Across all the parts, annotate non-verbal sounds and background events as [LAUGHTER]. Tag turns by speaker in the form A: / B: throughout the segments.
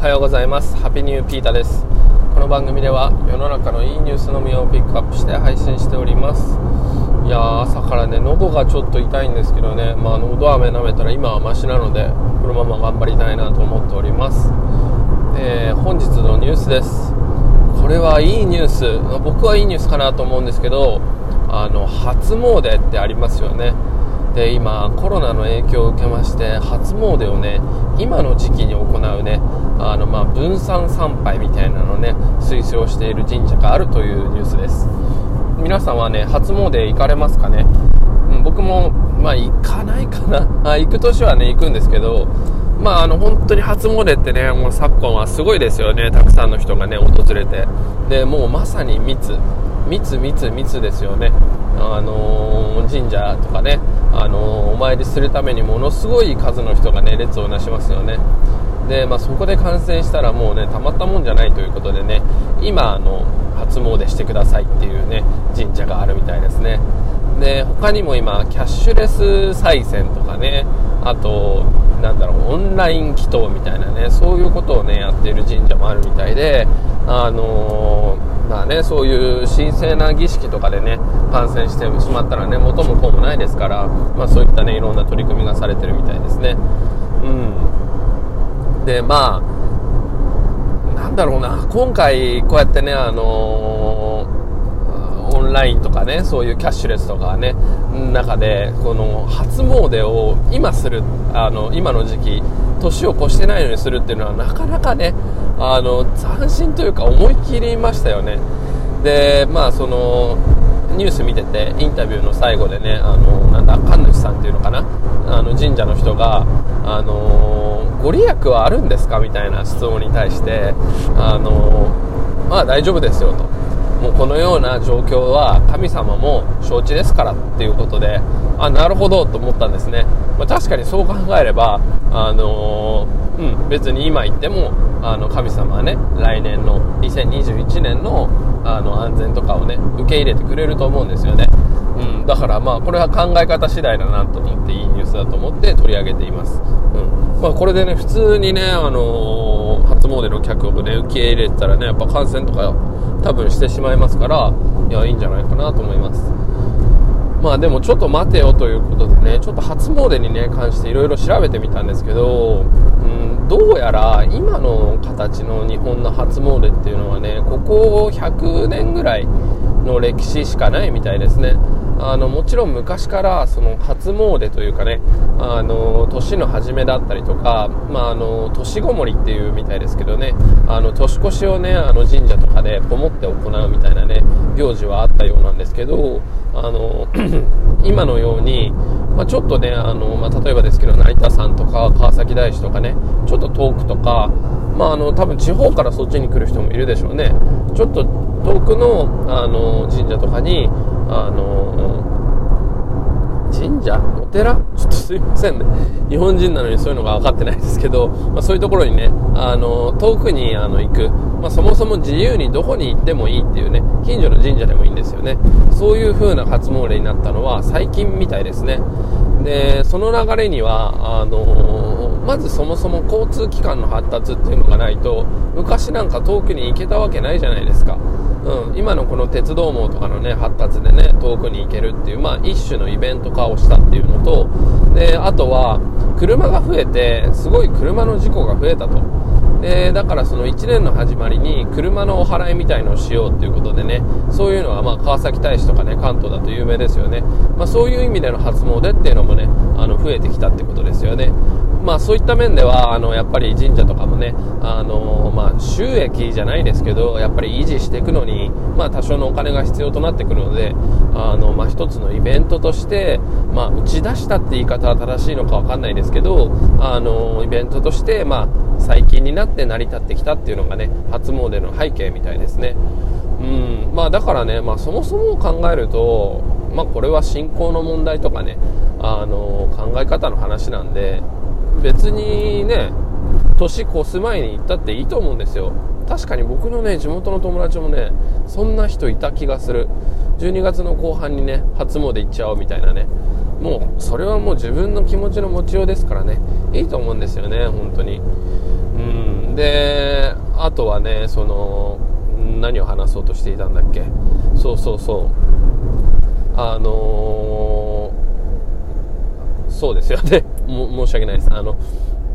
A: はようございます。ハピニューピータです。この番組では世の中のいいニュースのみをピックアップして配信しております。いやー朝からね喉がちょっと痛いんですけどね。まあ喉飴舐めたら今はマシなのでこのまま頑張りたいなと思っております。えー、本日のニュースです。これはいいニュース。僕はいいニュースかなと思うんですけどあの初詣ってありますよね。で今コロナの影響を受けまして初詣をね今の時期に行うねあのまあ分散参拝みたいなのをね推奨している神社があるというニュースです。皆さんはね初詣行かれますかね、うん、僕もまあ行かないかな。[LAUGHS] あ行く年はね行くんですけどまああの本当に初詣ってねもう昨今はすごいですよね。たくさんの人がね訪れて。でもうまさに密。密密密ですよね。あのー、神社とかね、あのー、お参りするためにものすごい数の人がね列をなしますよね。で、まあ、そこで感染したらもうねたまったもんじゃないということでね今あの初詣してくださいっていうね神社があるみたいですね。で他にも今キャッシュレス賽銭とかねあとなんだろうオンライン祈祷みたいなねそういうことをねやってる神社もあるみたいであのーまあね、そういう神聖な儀式とかでね感染してしまったらね元も子もないですから、まあ、そういったねいろんな取り組みがされてるみたいですね。うん、でまあなんだろうな今回こうやってねあのラインとかねそういうキャッシュレスとかね中でこの初詣を今するあの今の時期年を越してないのにするっていうのはなかなかねあの斬新というか思い切りましたよね。でまあそのニュース見ててインタビューの最後でねあのなんだ神主さんっていうのかなあの神社の人があのご利益はあるんですか？みたいな質問に対してあのまあ大丈夫ですよと。もうこのような状況は神様も承知ですからっていうことであなるほどと思ったんですね、まあ、確かにそう考えればあのー、うん、別に今言ってもあの神様はね来年の2021年のあの安全とかをね受け入れてくれると思うんですよね、うん、だからまあこれは考え方次第だなと思っていいニュースだと思って取り上げています、うんまあ、これでね普通にね、あのー、詣の客をね受け入れたらねやっぱ感染とか多分してしまいますからいやいいんじゃないかなと思います。まあでもちょっと待てよということでねちょっと初詣にね関していろいろ調べてみたんですけど、うんどうやら今の形の日本の初詣っていうのはねここ100年ぐらいの歴史しかないみたいですね。あのもちろん昔からその初詣というかねあの年の初めだったりとか、まあ、あの年ごもりっていうみたいですけどねあの年越しをねあの神社とかでこもって行うみたいなね行事はあったようなんですけどあの [CLEARS THROAT] 今のように、まあ、ちょっとねあの、まあ、例えばですけど成田山とか川崎大師とかねちょっと遠くとか、まあ、あの多分地方からそっちに来る人もいるでしょうね。ちょっと遠くのあの神社とかにあの神社？お寺？[LAUGHS] ちょっとすいませんね。日本人なのにそういうのが分かってないですけど、まあ、そういうところにねあの遠くにあの行く、まあ、そもそも自由にどこに行ってもいいっていうね近所の神社でもいいんですよね。そういう風な初詣になったのは最近みたいですね。でその流れにはあのまずそもそも交通機関の発達っていうのがないと昔なんか遠くに行けたわけないじゃないですか。うん、今のこの鉄道網とかのね発達でね遠くに行けるっていう、まあ、一種のイベント化をしたっていうのとであとは車が増えてすごい車の事故が増えたと。でだからその1年の始まりに車のお祓いみたいのをしようっていうことでねそういうのはまあ川崎大使とかね関東だと有名ですよね、まあ、そういう意味での初詣っていうのもねあの増えてきたってことですよね。まあ、そういった面ではあのやっぱり神社とかもねあの、まあ、収益じゃないですけどやっぱり維持していくのに、まあ、多少のお金が必要となってくるのであの、まあ、一つのイベントとして、まあ、打ち出したって言い方は正しいのか分かんないですけどあのイベントとして、まあ、最近になって成り立ってきたっていうのがね初詣の背景みたいですね。うんまあ、だからね、まあ、そもそも考えると、まあ、これは信仰の問題とかねあの考え方の話なんで別にね年越す前に行ったっていいと思うんですよ。確かに僕のね地元の友達もねそんな人いた気がする。12月の後半にね初詣行っちゃおうみたいなね。もうそれはもう自分の気持ちの持ちようですからね。いいと思うんですよね本当に。うん。であとはねその何を話そうとしていたんだっけ。そうそうそう。あのー、そうですよ。ね申し訳ないです。あの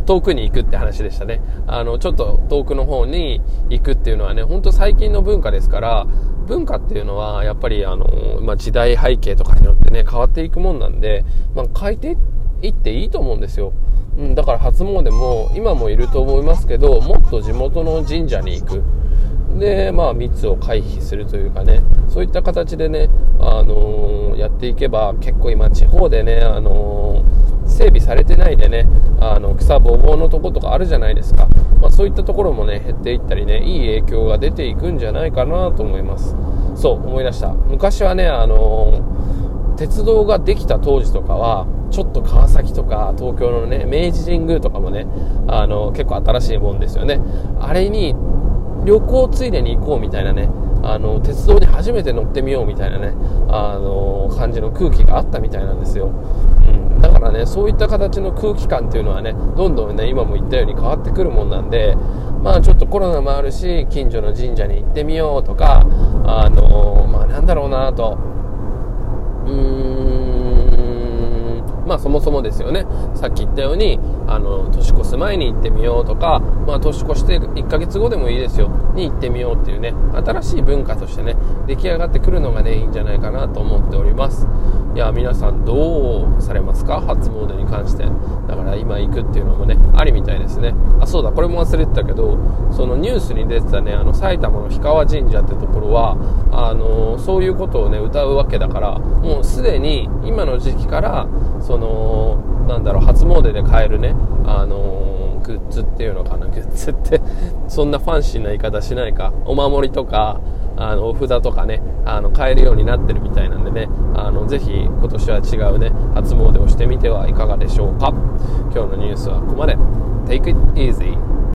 A: 遠くに行くって話でしたね。あのちょっと遠くの方に行くっていうのはね本当最近の文化ですから文化っていうのはやっぱりあの、まあ、時代背景とかによってね変わっていくもんなんで、まあ、変えていっていいと思うんですよ。うん、だから初詣も今もいると思いますけどもっと地元の神社に行く。でまあ密を回避するというかねそういった形でね、あのー、やっていけば結構今地方でね、あのー、整備されてないでねあの草ぼうぼうのとことかあるじゃないですか、まあ、そういったところもね減っていったりねいい影響が出ていくんじゃないかなと思います。そう思い出した。昔はね、あのー、鉄道ができた当時とかはちょっと川崎とか東京のね明治神宮とかもねあの結構新しいもんですよね。あれに旅行ついでに行こうみたいなねあの鉄道に初めて乗ってみようみたいなねあの感じの空気があったみたいなんですよ、うん、だからねそういった形の空気感っていうのはねどんどんね今も言ったように変わってくるもんなんでまあちょっとコロナもあるし近所の神社に行ってみようとかあのまあなんだろうなと。うーん。まあそもそもですよね。さっき言ったようにあの年越す前に行ってみようとか、まあ、年越して1ヶ月後でもいいですよ。に行ってみようっていうね新しい文化としてね出来上がってくるのがねいいんじゃないかなと思っております。いや皆さんどうされますか？初詣に関して。だから今行くっていうのもねありみたいですね。あそうだこれも忘れてたけどそのニュースに出てたねあの埼玉の氷川神社ってところはあのそういうことをね歌うわけだからもうすでに今の時期からそのなんだろう初詣で買えるねあのグッズっていうのかなグッズって。[LAUGHS] そんなファンシーな言い方しないか。お守りとかあのお札とかねあの買えるようになってるみたいなんでねあのぜひ今年は違うね初詣をしてみてはいかがでしょうか。今日のニュースはここまで。Take it easy.